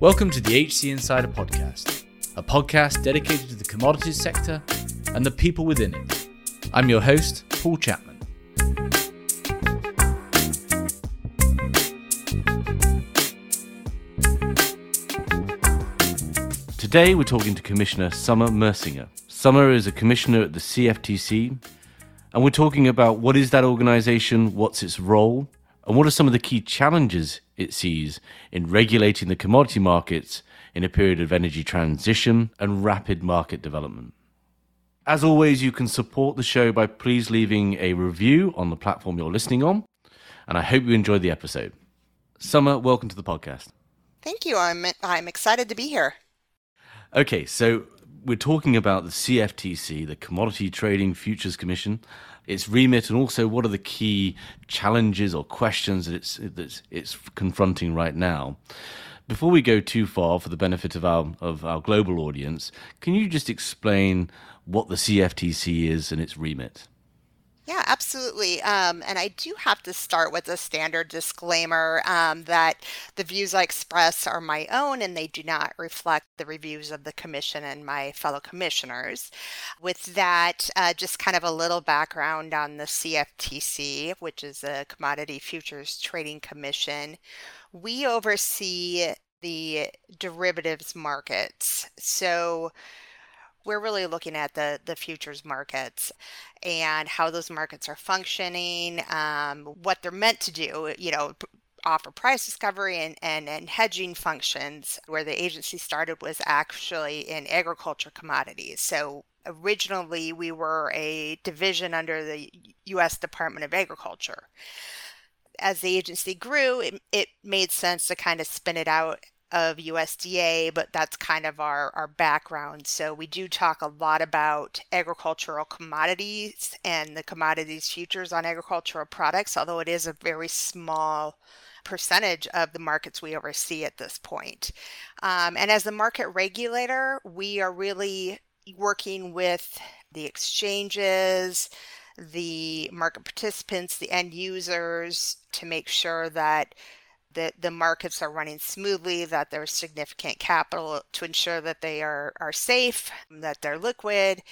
Welcome to the HC Insider Podcast, a podcast dedicated to the commodities sector and the people within it. I'm your host, Paul Chapman. Today we're talking to Commissioner Summer Mersinger. Summer is a commissioner at the CFTC, and we're talking about what is that organization, what's its role, and what are some of the key challenges it sees in regulating the commodity markets in a period of energy transition and rapid market development. As always, you can support the show by please leaving a review on the platform you're listening on, and I hope you enjoyed the episode. Summer, welcome to the podcast. Thank you. I'm I'm excited to be here. Okay, so we're talking about the CFTC, the Commodity Trading Futures Commission, its remit, and also what are the key challenges or questions that it's that it's confronting right now. Before we go too far, for the benefit of our of our global audience, can you just explain what the CFTC is and its remit? Yeah, absolutely. Um, and I do have to start with a standard disclaimer um, that the views I express are my own and they do not reflect the reviews of the Commission and my fellow commissioners. With that, uh, just kind of a little background on the CFTC, which is the Commodity Futures Trading Commission. We oversee the derivatives markets. So, we're really looking at the the futures markets and how those markets are functioning, um, what they're meant to do. You know, offer price discovery and, and, and hedging functions. Where the agency started was actually in agriculture commodities. So originally we were a division under the U.S. Department of Agriculture. As the agency grew, it, it made sense to kind of spin it out of USDA, but that's kind of our, our background. So we do talk a lot about agricultural commodities and the commodities futures on agricultural products, although it is a very small percentage of the markets we oversee at this point. Um, and as the market regulator, we are really working with the exchanges, the market participants, the end users to make sure that that the markets are running smoothly, that there's significant capital to ensure that they are, are safe, that they're liquid,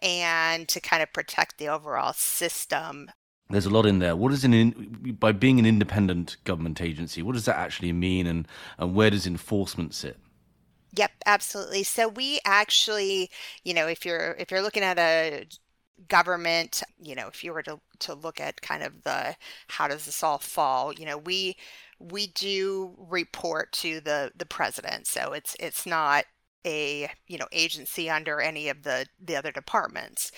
and to kind of protect the overall system. There's a lot in there. What is an in, by being an independent government agency? What does that actually mean, and and where does enforcement sit? Yep, absolutely. So we actually, you know, if you're if you're looking at a government, you know, if you were to to look at kind of the how does this all fall, you know, we we do report to the the president. So it's it's not a you know agency under any of the the other departments.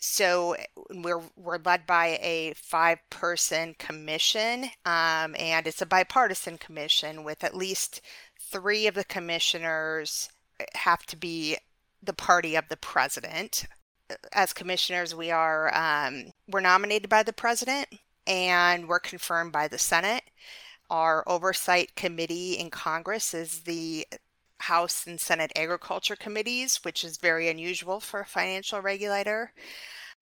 So we're we're led by a five person commission um, and it's a bipartisan commission with at least three of the commissioners have to be the party of the president as commissioners we are um, we're nominated by the president and we're confirmed by the senate our oversight committee in Congress is the House and Senate Agriculture Committees, which is very unusual for a financial regulator.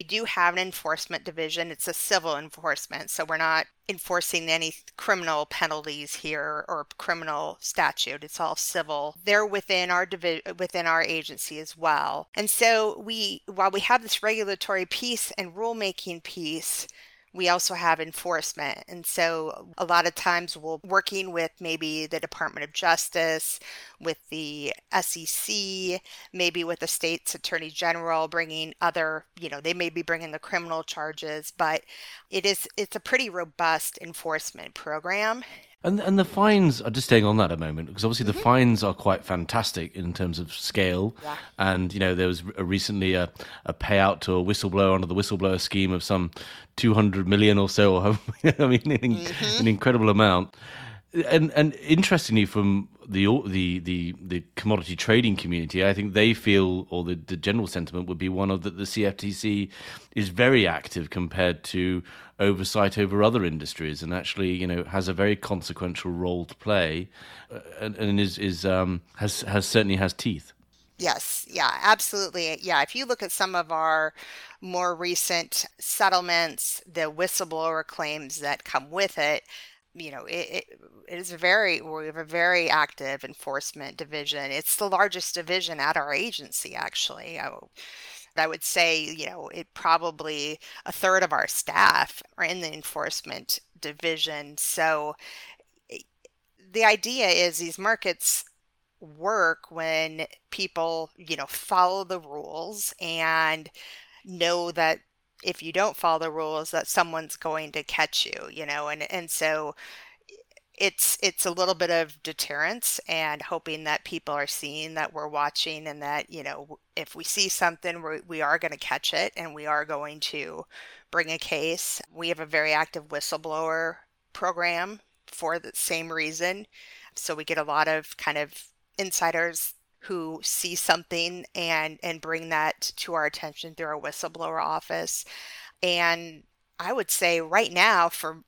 We do have an enforcement division. It's a civil enforcement, so we're not enforcing any criminal penalties here or criminal statute. It's all civil. They're within our divi- within our agency as well. And so we while we have this regulatory piece and rulemaking piece, we also have enforcement. And so a lot of times we'll working with maybe the Department of Justice, with the SEC, maybe with the state's attorney general bringing other, you know, they may be bringing the criminal charges, but it is it's a pretty robust enforcement program. And and the fines are just staying on that a moment because obviously mm-hmm. the fines are quite fantastic in terms of scale. Yeah. And you know there was a, recently a, a payout to a whistleblower under the whistleblower scheme of some two hundred million or so. I mean, an, mm-hmm. an incredible amount and and interestingly, from the the the the commodity trading community, I think they feel, or the, the general sentiment would be one of that the CFTC is very active compared to oversight over other industries, and actually, you know, has a very consequential role to play, uh, and, and is is um, has has certainly has teeth. Yes, yeah, absolutely. Yeah, if you look at some of our more recent settlements, the whistleblower claims that come with it, you know, it, it, is very, we have a very active enforcement division. It's the largest division at our agency, actually. I, I would say, you know, it probably a third of our staff are in the enforcement division. So eh, the idea is these markets work when people, you know, follow the rules and know that if you don't follow the rules that someone's going to catch you, you know, and and so it's it's a little bit of deterrence and hoping that people are seeing that we're watching and that you know if we see something we we are going to catch it and we are going to bring a case. We have a very active whistleblower program for the same reason. So we get a lot of kind of insiders who see something and and bring that to our attention through our whistleblower office. And i would say right now for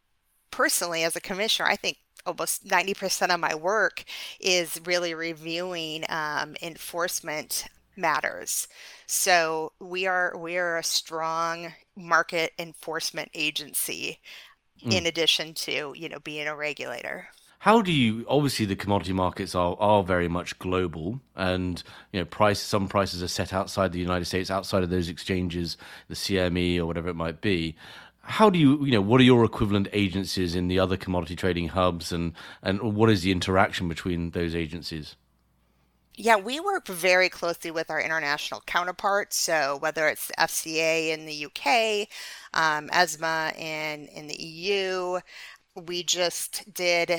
personally as a commissioner i think almost 90% of my work is really reviewing um, enforcement matters. So we are we are a strong market enforcement agency mm. in addition to you know being a regulator how do you obviously the commodity markets are, are very much global and you know price some prices are set outside the united states outside of those exchanges the cme or whatever it might be how do you you know what are your equivalent agencies in the other commodity trading hubs and and what is the interaction between those agencies yeah, we work very closely with our international counterparts. So whether it's FCA in the UK, um, ESMA in in the EU, we just did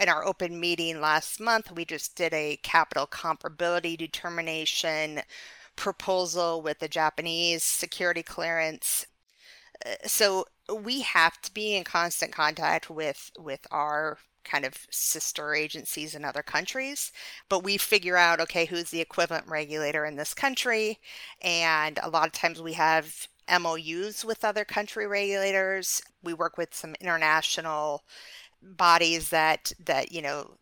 in our open meeting last month we just did a capital comparability determination proposal with the japanese security clearance. Uh, so we have to be in constant contact with with our kind of sister agencies in other countries but we figure out okay who's the equivalent regulator in this country? And a lot of times we have MOUs with other country regulators. We work with some international bodies that that you know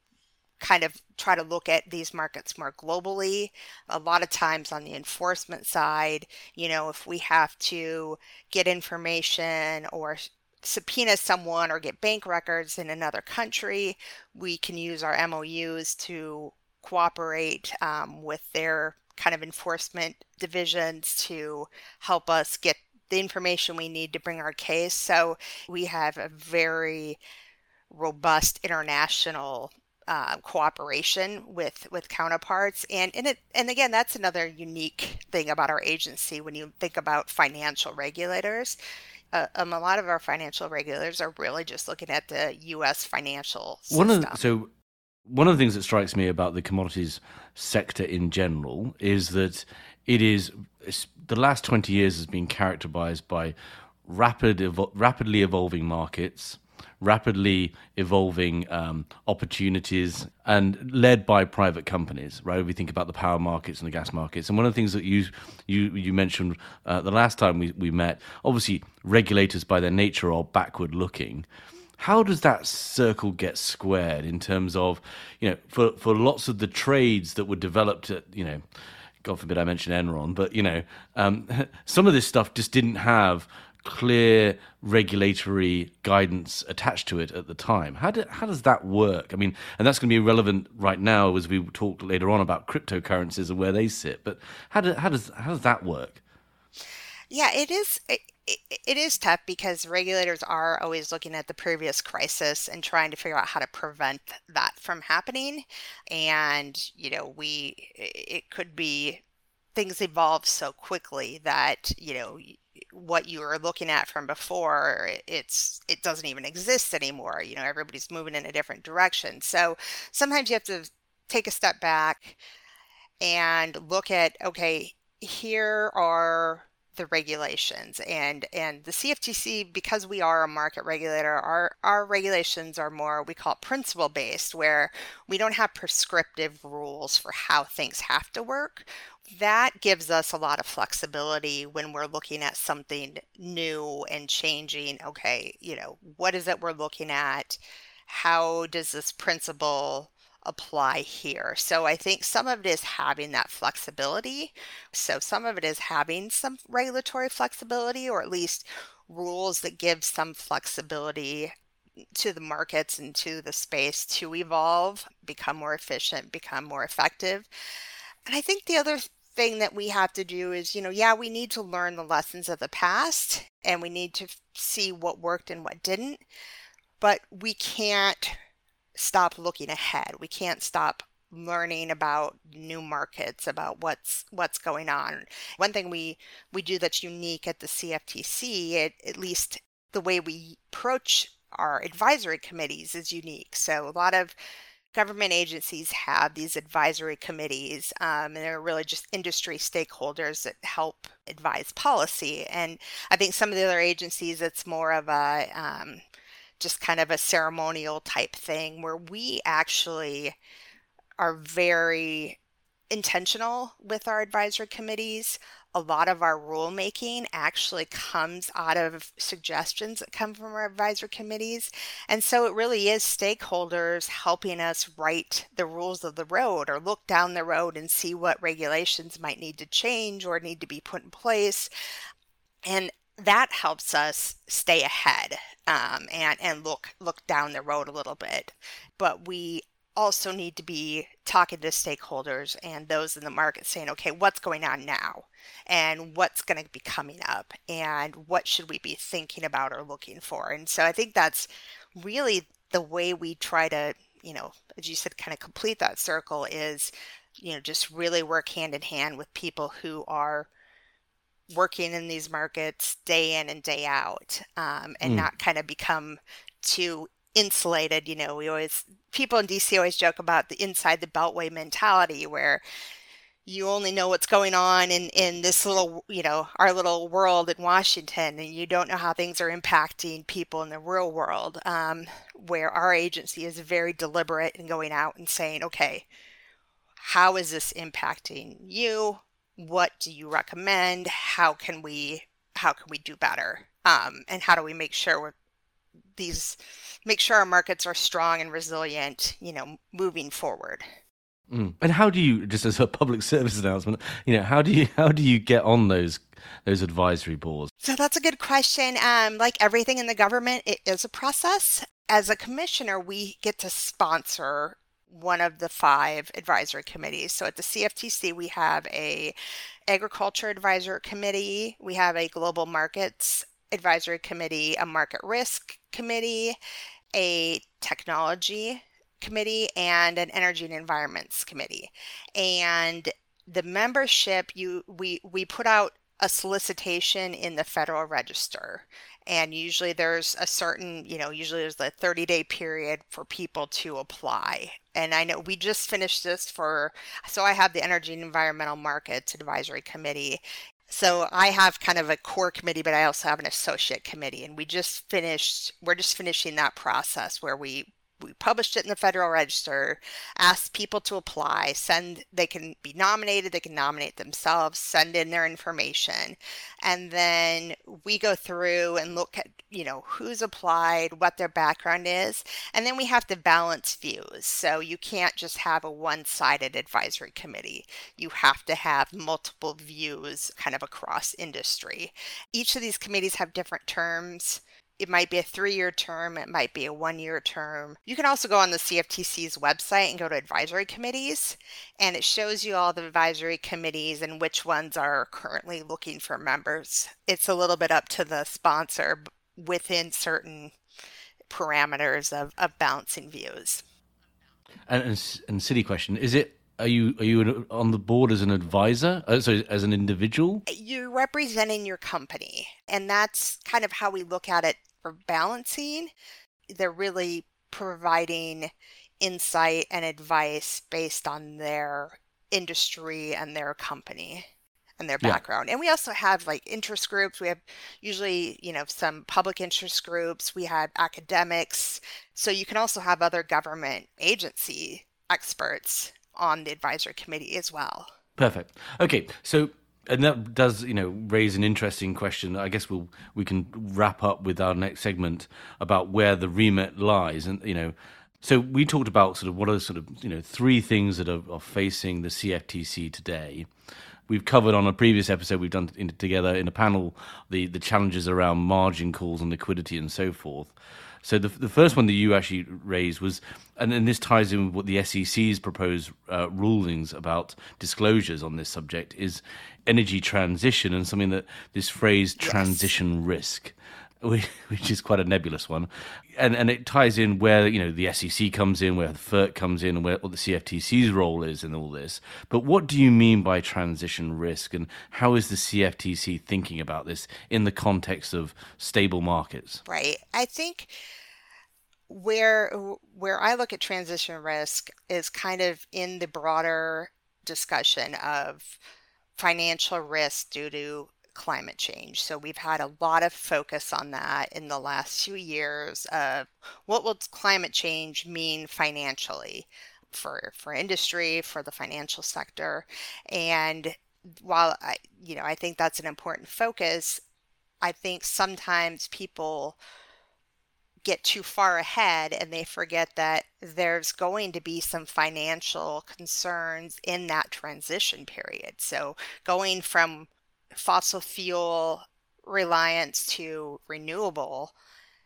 kind of try to look at these markets more globally. A lot of times on the enforcement side, you know, if we have to get information or subpoena someone or get bank records in another country, we can use our MOUs to cooperate um, with their kind of enforcement divisions to help us get the information we need to bring our case. So we have a very robust international uh, cooperation with with counterparts and and it and again that's another unique thing about our agency when you think about financial regulators uh, um, a lot of our financial regulators are really just looking at the U.S. financial system. One of the, so one of the things that strikes me about the commodities sector in general is that it is the last 20 years has been characterized by rapid evo- rapidly evolving markets rapidly evolving um, opportunities and led by private companies right? We think about the power markets and the gas markets. And one of the things that you you you mentioned uh, the last time we, we met obviously regulators by their nature are backward looking how does that circle get squared in terms of you know for for lots of the trades that were developed at you know god forbid i mention enron but you know um, some of this stuff just didn't have clear regulatory guidance attached to it at the time how, do, how does that work i mean and that's going to be relevant right now as we talk later on about cryptocurrencies and where they sit but how, do, how does how does that work yeah, it is. It, is tough because regulators are always looking at the previous crisis and trying to figure out how to prevent that from happening. And, you know, we, it could be things evolve so quickly that, you know, what you were looking at from before it's it doesn't even exist anymore you know everybody's moving in a different direction so sometimes you have to take a step back and look at okay here are the regulations and and the CFTC because we are a market regulator our our regulations are more we call it principle based where we don't have prescriptive rules for how things have to work. That gives us a lot of flexibility when we're looking at something new and changing. Okay you know what is it we're looking at? How does this principle apply here. So I think some of it is having that flexibility. So some of it is having some regulatory flexibility or at least rules that give some flexibility to the markets and to the space to evolve, become more efficient, become more effective. And I think the other thing that we have to do is, you know, yeah, we need to learn the lessons of the past and we need to see what worked and what didn't, but we can't stop looking ahead. We can't stop learning about new markets about what's what's going on one thing we we do that's unique at the cftc it, at least the way we approach our advisory committees is unique so a lot of government agencies have these advisory committees, um, and they're really just industry stakeholders that help advise policy. And I think some of the other agencies, it's more of a um, just kind of a ceremonial type thing where we actually are very intentional with our advisory committees a lot of our rulemaking actually comes out of suggestions that come from our advisory committees. And so it really is stakeholders helping us write the rules of the road or look down the road and see what regulations might need to change or need to be put in place. And that helps us stay ahead um, and and look look down the road a little bit. But we also need to be talking to stakeholders and those in the market saying, okay, what's going on now? And what's going to be coming up? And what should we be thinking about or looking for? And so I think that's really the way we try to, you know, as you said, kind of complete that circle is, you know, just really work hand in hand with people who are working in these markets day in and day out um, and mm. not kind of become too insulated. You know, we always, people in DC always joke about the inside the beltway mentality where you only know what's going on in, in this little, you know, our little world in Washington, and you don't know how things are impacting people in the real world. Um, where our agency is very deliberate in going out and saying, okay, how is this impacting you? What do you recommend? How can we how can we do better? Um, and how do we make sure we're these make sure our markets are strong and resilient, you know, moving forward. Mm. And how do you, just as a public service announcement, you know, how do you how do you get on those those advisory boards? So that's a good question. Um, like everything in the government, it is a process. As a commissioner, we get to sponsor one of the five advisory committees. So at the CFTC, we have a agriculture advisory committee, we have a global markets advisory committee, a market risk committee, a technology committee, and an energy and environments committee. And the membership, you we we put out a solicitation in the Federal Register. And usually there's a certain, you know, usually there's a 30 day period for people to apply. And I know we just finished this for, so I have the Energy and Environmental Markets Advisory Committee, so I have kind of a core committee, but I also have an associate committee, and we just finished. We're just finishing that process where we we published it in the Federal Register, asked people to apply, send they can be nominated, they can nominate themselves, send in their information, and then we go through and look at, you know, who's applied, what their background is, and then we have to balance views. So you can't just have a one-sided advisory committee. You have to have multiple views kind of across industry. Each of these committees have different terms it might be a three year term, it might be a one year term. You can also go on the CFTC's website and go to advisory committees, and it shows you all the advisory committees and which ones are currently looking for members. It's a little bit up to the sponsor within certain parameters of, of balancing views. And, and, and silly question is it are you are you on the board as an advisor uh, so as an individual you're representing your company and that's kind of how we look at it for balancing they're really providing insight and advice based on their industry and their company and their background. Yeah. And we also have like interest groups. We have usually, you know, some public interest groups. We have academics. So you can also have other government agency experts on the advisory committee as well. Perfect. Okay, so and that does you know raise an interesting question. I guess we'll we can wrap up with our next segment about where the remit lies, and you know So we talked about sort of what are sort of you know three things that are, are facing the CFTC today. We've covered on a previous episode we've done in, together in a panel the the challenges around margin calls and liquidity and so forth. So the the first one that you actually raised was, and, this ties in with what the SEC's proposed uh, rulings about disclosures on this subject is energy transition and something that this phrase yes. transition risk. which is quite a nebulous one, and and it ties in where you know the SEC comes in, where the FERC comes in, and where what the CFTC's role is in all this. But what do you mean by transition risk, and how is the CFTC thinking about this in the context of stable markets? Right. I think where where I look at transition risk is kind of in the broader discussion of financial risk due to climate change. So we've had a lot of focus on that in the last few years of what will climate change mean financially for for industry, for the financial sector. And while I you know, I think that's an important focus, I think sometimes people get too far ahead and they forget that there's going to be some financial concerns in that transition period. So going from fossil fuel reliance to renewable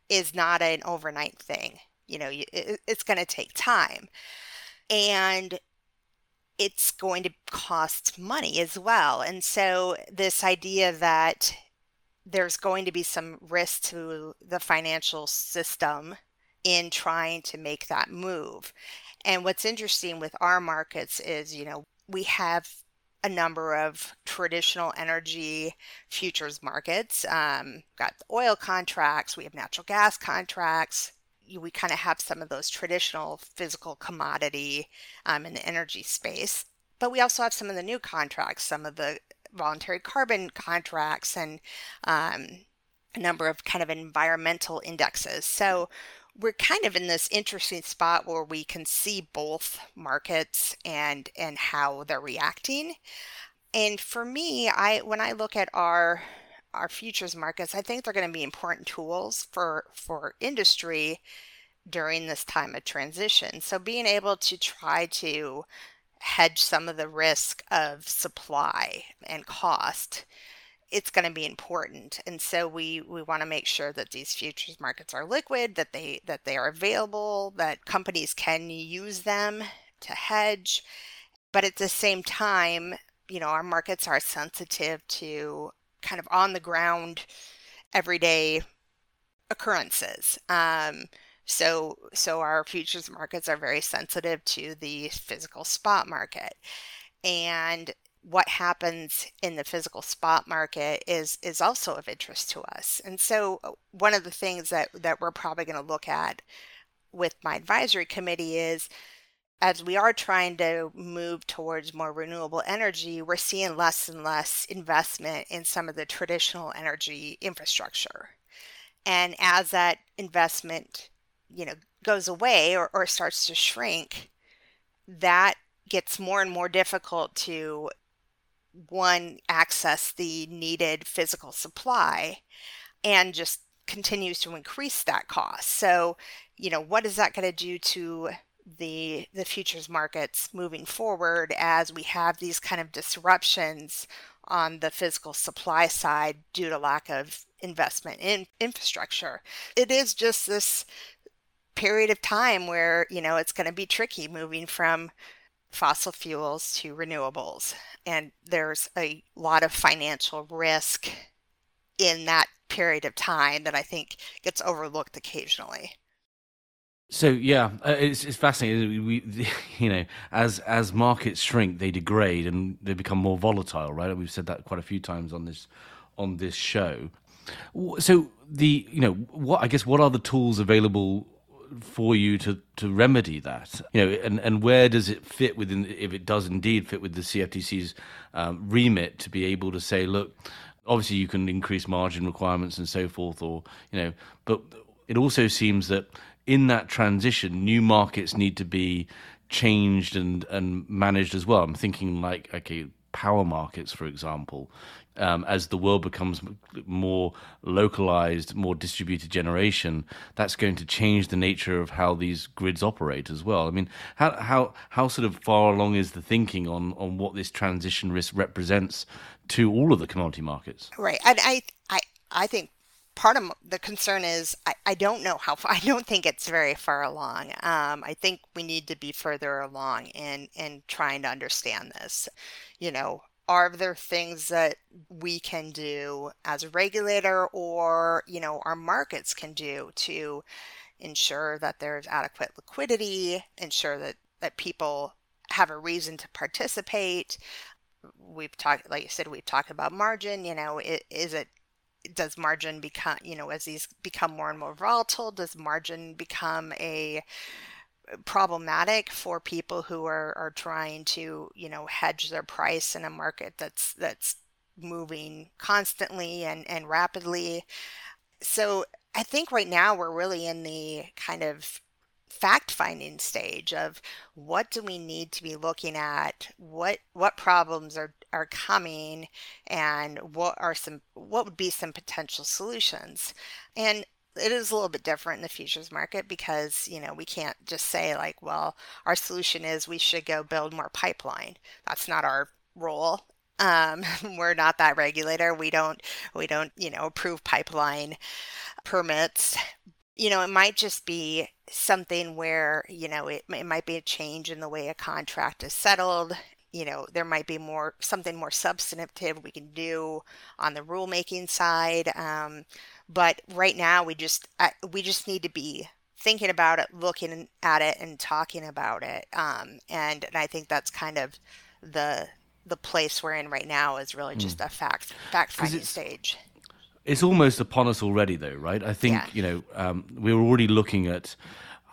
is not an overnight thing. You know, it's going to take time. And it's going to cost money as well. And so, this idea that there's going to be some risk to the financial system in trying to make that move. And what's interesting with our markets is, you know, we have a number of traditional energy futures markets. Um, got oil contracts, we have natural gas contracts. We kind of have some of those traditional physical commodity um, in the energy space. But we also have some of the new contracts, some of the voluntary carbon contracts, and um, a number of kind of environmental indexes. So we're kind of in this interesting spot where we can see both markets and and how they're reacting. And for me, I when I look at our our futures markets, I think they're going to be important tools for for industry during this time of transition. So being able to try to hedge some of the risk of supply and cost it's going to be important. And so we we want to make sure that these futures markets are liquid that they that they are available that companies can use them to hedge. But at the same time you know our markets are sensitive to kind of on the ground everyday occurrences. Um, so so our futures markets are very sensitive to the physical spot market and what happens in the physical spot market is is also of interest to us. And so uh, one of the things that that we're probably going to look at with my advisory committee is as we are trying to move towards more renewable energy, we're seeing less and less investment in some of the traditional energy infrastructure. And as that investment, you know, goes away or, or starts to shrink, that gets more and more difficult to one access the needed physical supply and just continues to increase that cost. So, you know, what is that going to do to the the futures markets moving forward as we have these kind of disruptions on the physical supply side due to lack of investment in infrastructure. It is just this period of time where, you know, it's going to be tricky moving from fossil fuels to renewables. And there's a lot of financial risk in that period of time that I think gets overlooked occasionally. So yeah, uh, it's it's fascinating. We, you know, as as markets shrink, they degrade and they become more volatile, right? We've said that quite a few times on this on this show. So the you know what I guess what are the tools available for you to, to remedy that? You know, and, and where does it fit within, if it does indeed fit with the CFTC's um, remit to be able to say, look, obviously you can increase margin requirements and so forth, or, you know, but it also seems that in that transition, new markets need to be changed and, and managed as well. I'm thinking like, okay, power markets, for example, um, as the world becomes more localized, more distributed generation, that's going to change the nature of how these grids operate as well. I mean, how how how sort of far along is the thinking on on what this transition risk represents to all of the commodity markets? Right, and I I I think part of the concern is I, I don't know how far, I don't think it's very far along. Um, I think we need to be further along in, in trying to understand this. You know, are there things that we can do as a regulator or, you know, our markets can do to ensure that there's adequate liquidity, ensure that, that people have a reason to participate? We've talked, like you said, we've talked about margin. You know, it, is it does margin become you know as these become more and more volatile does margin become a problematic for people who are, are trying to you know hedge their price in a market that's that's moving constantly and, and rapidly. So i think right now we're really in the kind of fact finding stage of what do we need to be looking at? What what problems are are coming? And what are some what would be some potential solutions? And it is a little bit different in the futures market because you know we can't just say like well our solution is we should go build more pipeline. That's not our role. Um, we're not that regulator. We don't we don't you know approve pipeline permits. You know it might just be something where you know it, it might be a change in the way a contract is settled. You know there might be more something more substantive we can do on the rulemaking side. Um, but right now we just we just need to be thinking about it looking at it and talking about it um, and, and i think that's kind of the the place we're in right now is really just mm. a fact fact finding stage it's almost upon us already though right i think yeah. you know um, we're already looking at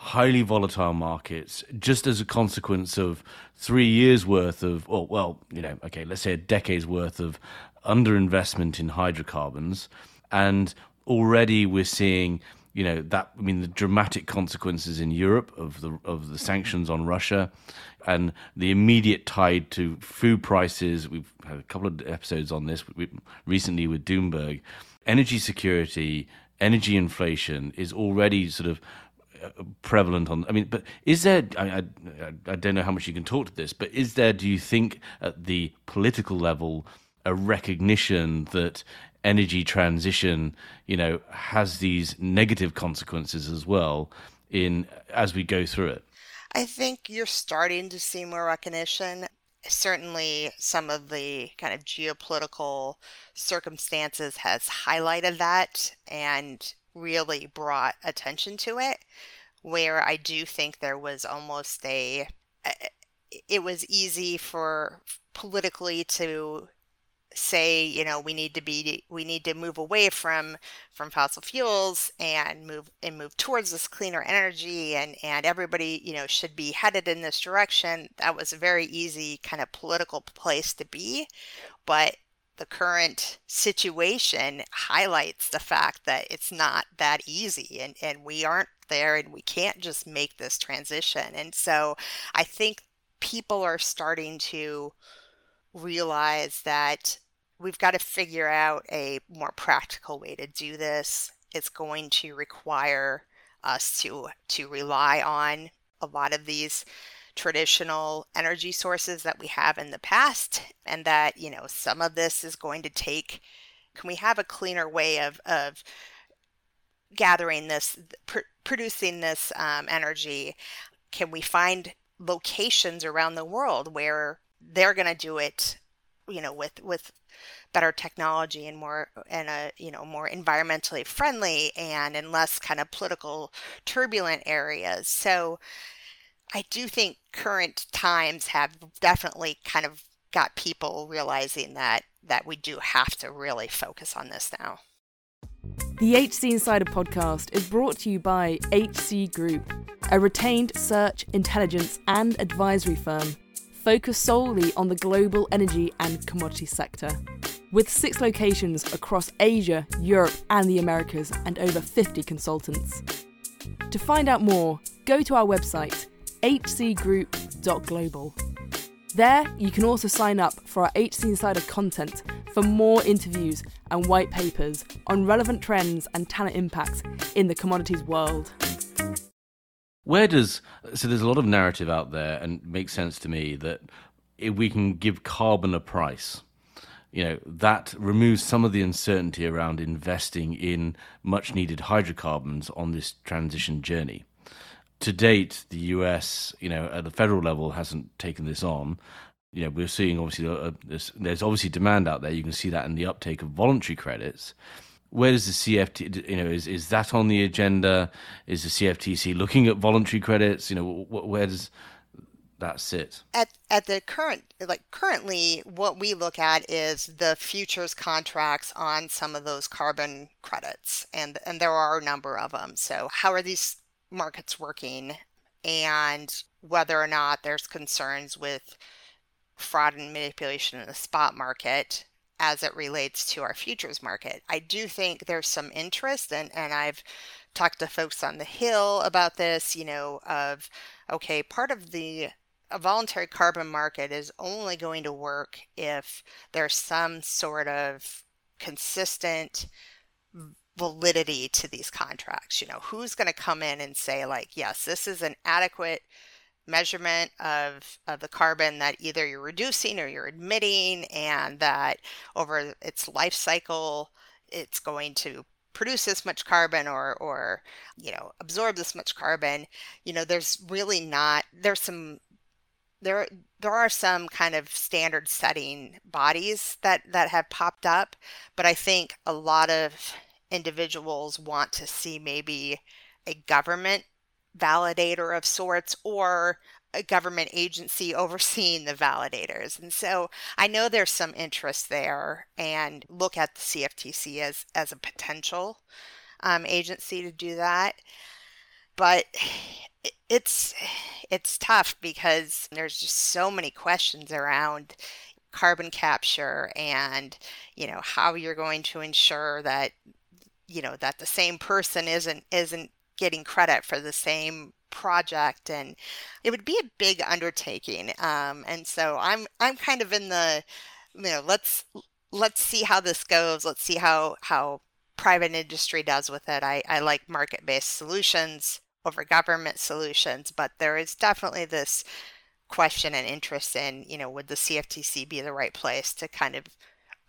highly volatile markets just as a consequence of three years worth of, or well, you know, okay, let's say a decade's worth of underinvestment in hydrocarbons. And already we're seeing, you know, that, I mean, the dramatic consequences in Europe of the, of the sanctions on Russia and the immediate tide to food prices. We've had a couple of episodes on this recently with Doomberg. Energy security, energy inflation is already sort of uh, prevalent on. I mean, but is there? I, I, I don't know how much you can talk to this, but is there? Do you think at the political level a recognition that energy transition, you know, has these negative consequences as well in as we go through it? I think you're starting to see more recognition. Certainly, some of the kind of geopolitical circumstances has highlighted that and really brought attention to it where I do think there was almost a it was easy for politically to say you know we need to be we need to move away from from fossil fuels and move and move towards this cleaner energy and and everybody you know should be headed in this direction that was a very easy kind of political place to be but the current situation highlights the fact that it's not that easy and, and we aren't there and we can't just make this transition. And so I think people are starting to realize that we've got to figure out a more practical way to do this. It's going to require us to to rely on a lot of these traditional energy sources that we have in the past and that you know some of this is going to take can we have a cleaner way of of gathering this pr- producing this um, energy can we find locations around the world where they're going to do it you know with with better technology and more and a you know more environmentally friendly and in less kind of political turbulent areas so I do think current times have definitely kind of got people realizing that that we do have to really focus on this now. The HC Insider podcast is brought to you by HC Group, a retained search, intelligence, and advisory firm focused solely on the global energy and commodity sector. With six locations across Asia, Europe, and the Americas, and over 50 consultants. To find out more, go to our website hcgroup.global. There, you can also sign up for our HC Insider content for more interviews and white papers on relevant trends and talent impacts in the commodities world. Where does so there's a lot of narrative out there, and it makes sense to me that if we can give carbon a price, you know that removes some of the uncertainty around investing in much needed hydrocarbons on this transition journey. To date, the US, you know, at the federal level, hasn't taken this on. You know, we're seeing obviously uh, there's, there's obviously demand out there. You can see that in the uptake of voluntary credits where does the CFT, you know, is, is that on the agenda? Is the CFTC looking at voluntary credits? You know, where does that sit? At, at the current, like currently, what we look at is the futures contracts on some of those carbon credits, and and there are a number of them. So, how are these markets working, and whether or not there's concerns with fraud and manipulation in the spot market as it relates to our futures market. I do think there's some interest, and, and I've talked to folks on the Hill about this, you know, of okay, part of the a voluntary carbon market is only going to work if there's some sort of consistent validity to these contracts. You know, who's going to come in and say, like, yes, this is an adequate measurement of, of the carbon that either you're reducing or you're emitting, and that over its life cycle, it's going to produce this much carbon or or you know absorb this much carbon. You know there's really not there's some there there are some kind of standard setting bodies that that have popped up but i think a lot of individuals want to see maybe a government validator of sorts or a government agency overseeing the validators. And so I know there's some interest there and look at the CFTC as, as a potential um, agency to do that. But it's it's tough because there's just so many questions around carbon capture and you know how you're going to ensure that you know that the same person isn't isn't getting credit for the same project and it would be a big undertaking um, and so i'm i'm kind of in the you know let's let's see how this goes let's see how how private industry does with it. I i like market-based solutions over government solutions but there is definitely this question and interest in you know would the cftc be the right place to kind of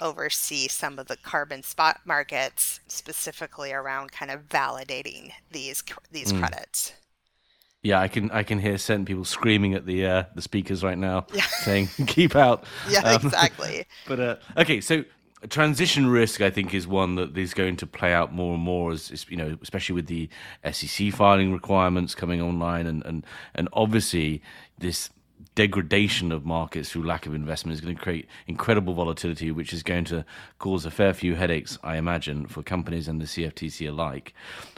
oversee some of the carbon spot markets, specifically around kind of validating these these mm. credits. Yeah, I can I can hear certain people screaming at the uh, the speakers right now, yeah. saying "keep out." Yeah, um, exactly. but uh, okay, so transition risk, I think, is one that is going to play out more and more, as, you know, especially with the SEC filing requirements coming online, and and and obviously this degradation of markets through lack of investment is going to create incredible volatility, which is going to cause a fair few headaches, I imagine, for companies and the CFTC alike.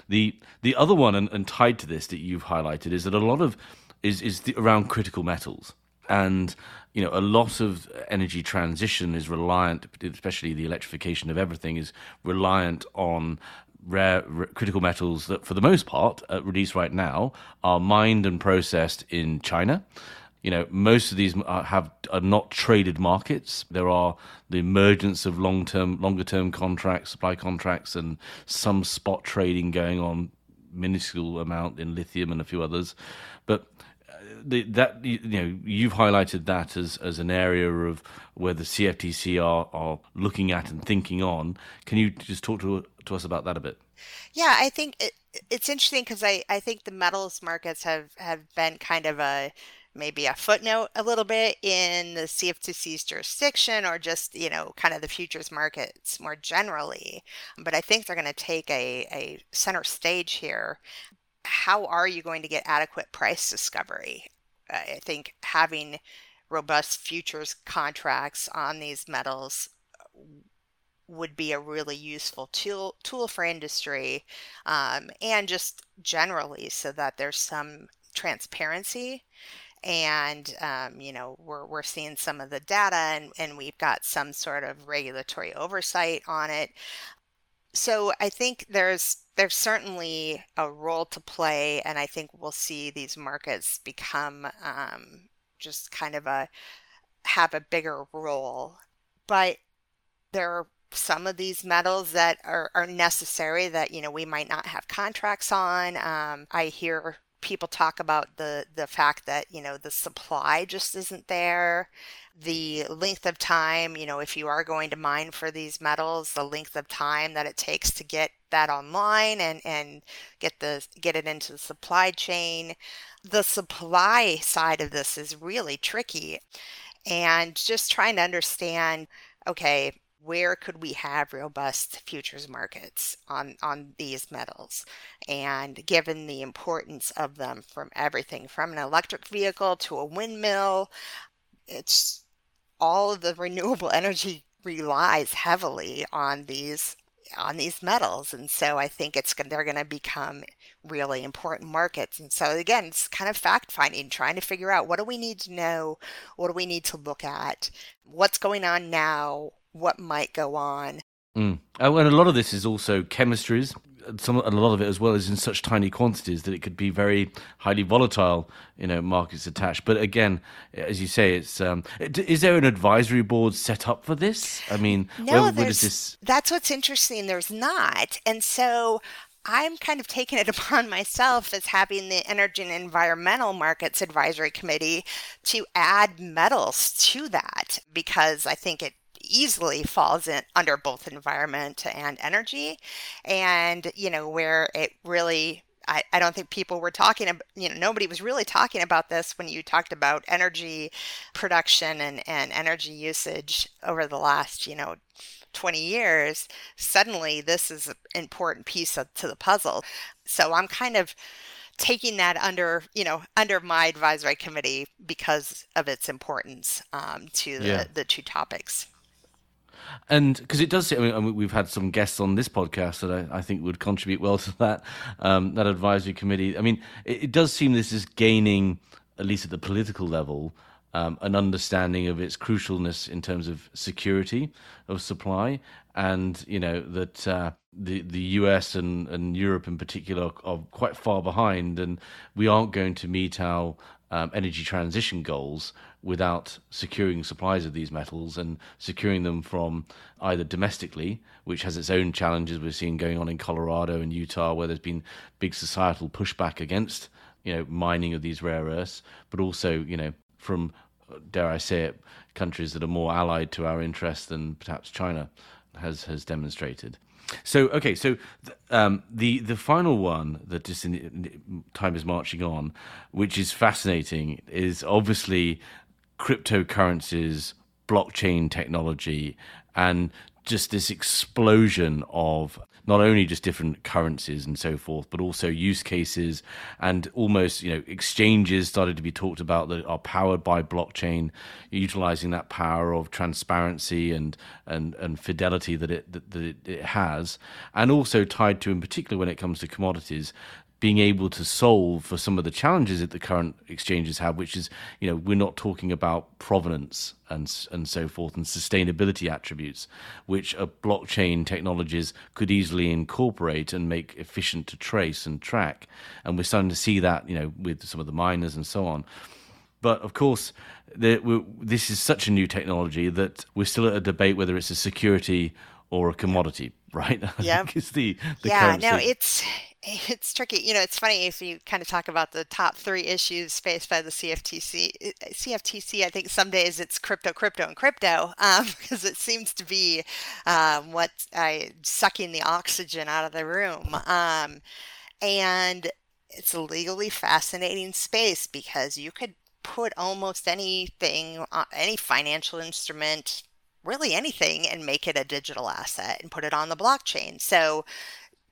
The the other one, and, and tied to this that you've highlighted, is that a lot of is is the, around critical metals, and you know a lot of energy transition is reliant, especially the electrification of everything, is reliant on rare, rare, critical metals that, for the most part, at release right now, are mined and processed in China you know, most of these are, have are not traded markets. There are the emergence of long term, longer term contracts, supply contracts, and some spot trading going on, minuscule amount in lithium and a few others. But uh, the, that you know, you've highlighted that as as an area of where the CFTC are are looking at and thinking on. Can you just talk to to us about that a bit? Yeah, I think it, it's interesting because I, I think the metals markets have, have been kind of a maybe a footnote a little bit in the CFTC's jurisdiction or just, you know, kind of the futures markets more generally. But I think they're going to take a, a center stage here. How are you going to get adequate price discovery? I think having robust futures contracts on these metals would be a really useful tool tool for industry um, and just generally so that there's some transparency and um, you know we're, we're seeing some of the data and, and we've got some sort of regulatory oversight on it so i think there's there's certainly a role to play and i think we'll see these markets become um, just kind of a have a bigger role. But there are some of these metals that are, are necessary that you know we might not have contracts on. Um, I hear people talk about the the fact that you know the supply just isn't there the length of time you know if you are going to mine for these metals the length of time that it takes to get that online and and get the get it into the supply chain. The supply side of this is really tricky and just trying to understand okay where could we have robust futures markets on on these metals? And given the importance of them from everything from an electric vehicle to a windmill it's all of the renewable energy relies heavily on these on these metals. And so i think it's they're going to become really important markets. And so again it's kind of fact finding trying to figure out what do we need to know what do we need to look at what's going on now what might go on. Mm. Oh, and a lot of this is also chemistries. Some, a lot of it as well is in such tiny quantities that it could be very highly volatile. You know, markets attached. But again, as you say, it's um, is there an advisory board set up for this? I mean, no, where, where this... that's what's interesting. There's not, and so I'm kind of taking it upon myself as having the Energy and Environmental Markets Advisory Committee to add metals to that because I think it easily falls in under both environment and energy and you know where it really I, I don't think people were talking about, you know, nobody was really talking about this when you talked about energy production and, and energy usage over the last, you know, 20 years. Suddenly, this is an important piece of, to the puzzle. So I'm kind of taking that under, you know, under my advisory committee because of its importance um, to the, yeah. the two topics and because it does, I mean, we've had some guests on this podcast that I, I think would contribute well to that um, that advisory committee. I mean, it, it, does seem this is gaining, at least at the political level, um, an understanding of its crucialness in terms of security of supply, and you know that uh, the the US and, and Europe in particular are quite far behind, and we aren't going to meet our um, energy transition goals without securing supplies of these metals and securing them from either domestically, which has its own challenges we're seeing going on in Colorado and Utah, where there's been big societal pushback against you know mining of these rare earths, but also you know from dare I say it, countries that are more allied to our interests than perhaps China has has demonstrated. So okay, so um, the the final one that just in, time is marching on, which is fascinating, is obviously cryptocurrencies, blockchain technology, and just this explosion of not only just different currencies and so forth, but also use cases and almost, you know, exchanges started to be talked about that are powered by blockchain, utilizing that power of transparency and and, and fidelity that it that, that it, it has, and also tied to, in particular, when it comes to commodities, being able to solve for some of the challenges that the current exchanges have, which is, you know, we're not talking about provenance and and so forth and sustainability attributes, which a blockchain technologies could easily incorporate and make efficient to trace and track. And we're starting to see that, you know, with some of the miners and so on. But of course, this is such a new technology that we're still at a debate whether it's a security or a commodity, right? Yeah. the, the yeah, no, it's it's tricky. You know, it's funny if you kind of talk about the top three issues faced by the CFTC. CFTC, I think some days it's crypto, crypto, and crypto because um, it seems to be um, what I sucking the oxygen out of the room. Um, and it's a legally fascinating space because you could put almost anything, uh, any financial instrument, really anything, and make it a digital asset and put it on the blockchain. So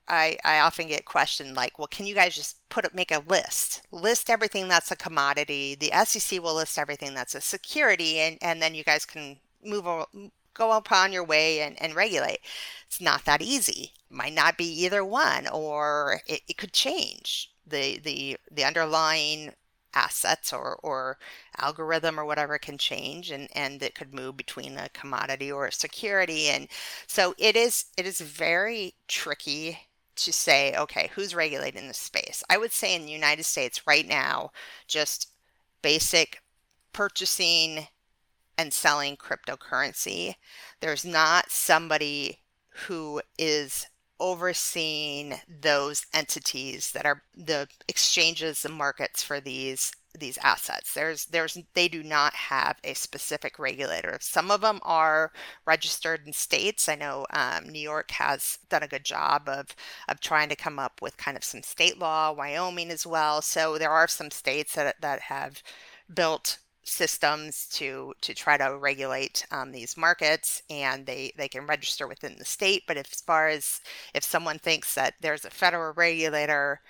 I, I often get questioned like, well, can you guys just put make a list, list everything that's a commodity. The SEC will list everything that's a security, and and then you guys can move go upon your way and, and regulate. It's not that easy. Might not be either one, or it, it could change. The the the underlying assets or, or algorithm or whatever can change and, and it could move between a commodity or a security and so it is it is very tricky to say, okay, who's regulating this space? I would say in the United States right now, just basic purchasing and selling cryptocurrency. There's not somebody who is overseeing those entities that are the exchanges and markets for these these assets. There's there's they do not have a specific regulator. Some of them are registered in states i know um, new york has done a good job of of trying to come up with kind of some state law wyoming as well. So there are some states that that have built systems to to try to regulate um, these markets and they they can register within the state. But as far as if someone thinks that there's a federal regulator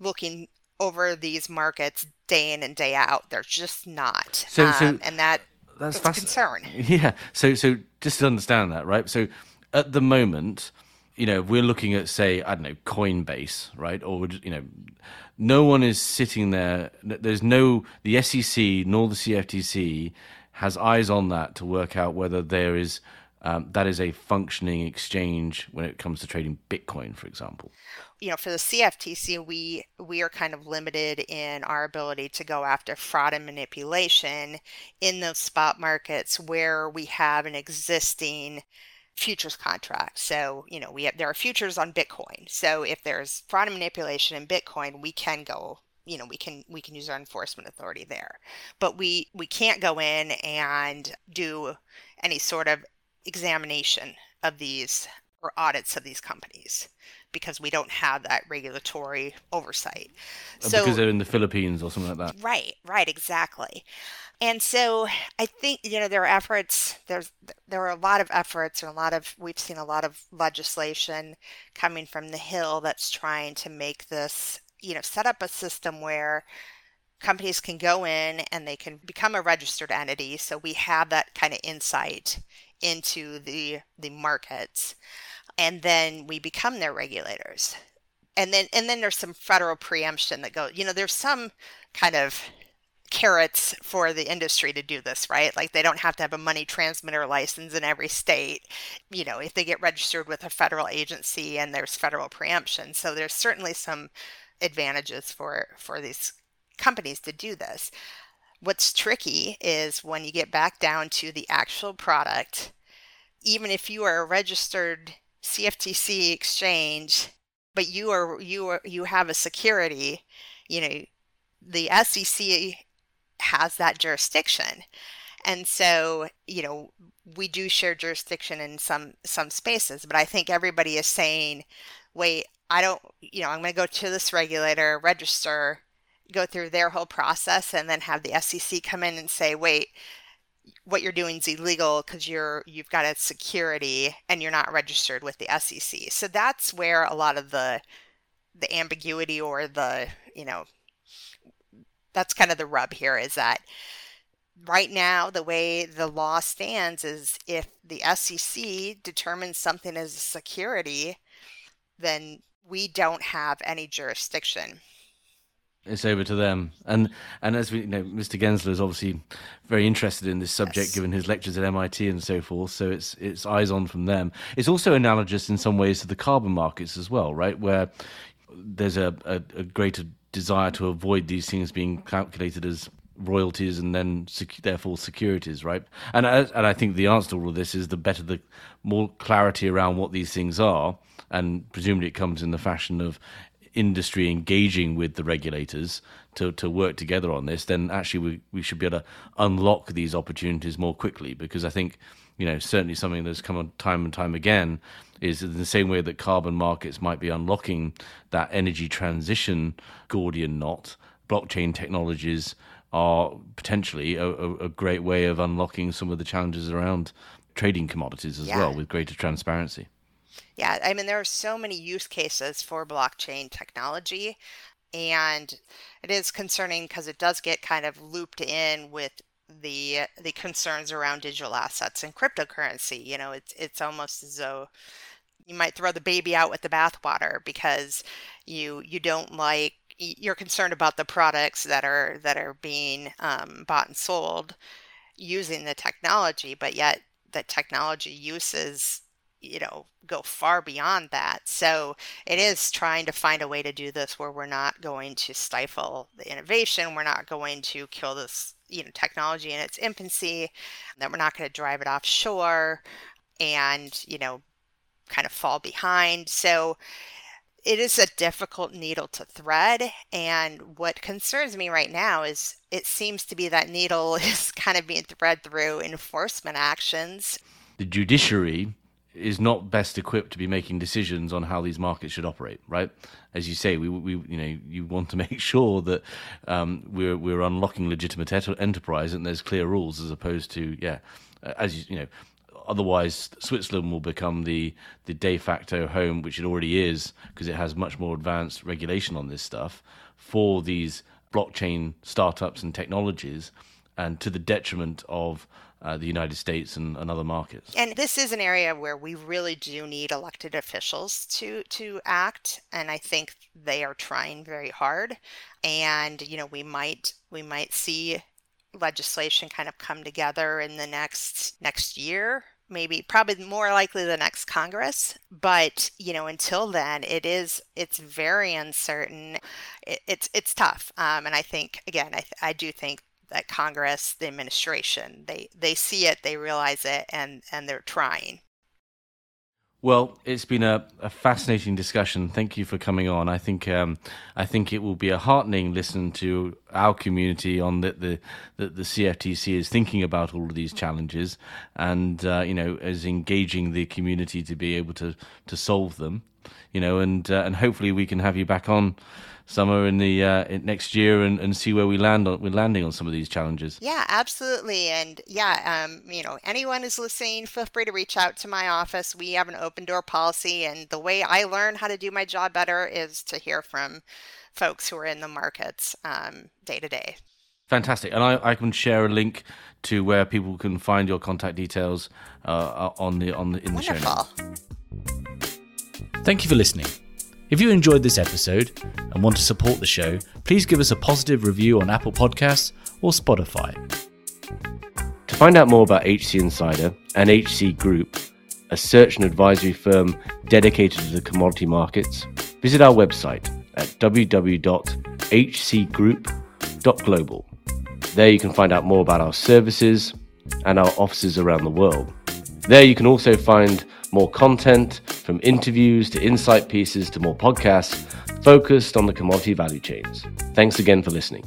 looking over these markets day in and day out. They're just not so, um, so and that that's, that's a concern. Yeah. So so just to understand that right? So at the moment you know we're looking at say i don't know coinbase right? Or you know no one is sitting there. There's no the SEC nor the CFTC has eyes on that to work out whether there is um, that is a functioning exchange when it comes to trading Bitcoin, for example. You know, for the CFTC, we we are kind of limited in our ability to go after fraud and manipulation in those spot markets where we have an existing futures contract. So, you know, we have, there are futures on Bitcoin. So if there's fraud and manipulation in Bitcoin, we can go you know we can we can use our enforcement authority there but we we can't go in and do any sort of examination of these or audits of these companies because we don't have that regulatory oversight. Oh, so, because they're in the Philippines or something like that. Right, right, exactly. And so I think you know there are efforts. There's there are a lot of efforts and a lot of we've seen a lot of legislation coming from the Hill that's trying to make this you know set up a system where companies can go in and they can become a registered entity. So we have that kind of insight into the the markets, and then we become their regulators. And then and then there's some federal preemption that goes You know, there's some kind of carrots for the industry to do this, right? Like they don't have to have a money transmitter license in every state, you know, if they get registered with a federal agency and there's federal preemption. So there's certainly some advantages for for these companies to do this. What's tricky is when you get back down to the actual product, even if you are a registered CFTC exchange, but you are you are you have a security, you know, the SEC has that jurisdiction. And so, you know, we do share jurisdiction in some some spaces, but I think everybody is saying, wait, I don't, you know, I'm going to go to this regulator, register, go through their whole process and then have the SEC come in and say, wait, what you're doing is illegal because you're you've got a security and you're not registered with the SEC. So that's where a lot of the the ambiguity or the, you know, that's kind of the rub here is that right now the way the law stands is if the SEC determines something as a security, then we don't have any jurisdiction. It's over to them, and and as we you know, Mr. Gensler is obviously very interested in this subject, yes. given his lectures at MIT and so forth. So it's it's eyes on from them. It's also analogous in some ways to the carbon markets as well, right? Where there's a, a, a greater desire to avoid these things being calculated as royalties and then sec- therefore securities, right? And I, and I think the answer to all of this is the better the more clarity around what these things are, and presumably it comes in the fashion of industry engaging with the regulators to, to work together on this, then actually we, we should be able to unlock these opportunities more quickly because I think you know certainly something that's come on time and time again is in the same way that carbon markets might be unlocking that energy transition Gordian knot, blockchain technologies are potentially a, a, great way of unlocking some of the challenges around trading commodities as yeah. well with greater transparency. Yeah, I mean, there are so many use cases for blockchain technology, and it is concerning because it does get kind of looped in with the the concerns around digital assets and cryptocurrency. You know, it's it's almost as though you might throw the baby out with the bathwater because you you don't like you're concerned about the products that are that are being um, bought and sold using the technology, but yet the technology uses you know go far beyond that so it is trying to find a way to do this where we're not going to stifle the innovation we're not going to kill this you know technology in its infancy, that we're not going to drive it offshore, and you know, kind of fall behind. So it is a difficult needle to thread. And what concerns me right now is it seems to be that needle is kind of being thread through enforcement actions. The judiciary is not best equipped to be making decisions on how these markets should operate, right? As you say, we, we you know you want to make sure that um, we're we're unlocking legitimate enterprise and there's clear rules as opposed to yeah, as you you know otherwise Switzerland will become the the de facto home, which it already is, because it has much more advanced regulation on this stuff for these blockchain startups and technologies, and to the detriment of uh, the United States and, and, other markets. And this is an area where we really do need elected officials to to act, and I think they are trying very hard. And you know, we might we might see legislation kind of come together in the next next year maybe probably more likely the next congress but you know until then it is it's very uncertain it, it's it's tough um, and i think again I, I do think that congress the administration they they see it they realize it and and they're trying well, it's been a, a, fascinating discussion. Thank you for coming on. I think um, I think it will be a heartening listen to our community on that the, the, the CFTC is thinking about all of these challenges, and uh, you know, is engaging the community to be able to to solve them. You know, and uh, and hopefully we can have you back on summer in the uh, in next year and, and see where we land on we're landing on some of these challenges. Yeah, absolutely. And yeah, um, you know, anyone is listening, feel free to reach out to my office. We have an open door policy, and the way I learn how to do my job better is to hear from folks who are in the markets um, day to day. Fantastic, and I, I can share a link to where people can find your contact details uh, on the on the in the Wonderful. show notes. Thank you for listening. If you enjoyed this episode and want to support the show, please give us a positive review on Apple Podcasts or Spotify. To find out more about HC Insider and HC Group, a search and advisory firm dedicated to the commodity markets, visit our website at www.hcgroup.global. There you can find out more about our services and our offices around the world. There you can also find more content from interviews to insight pieces to more podcasts focused on the commodity value chains. Thanks again for listening.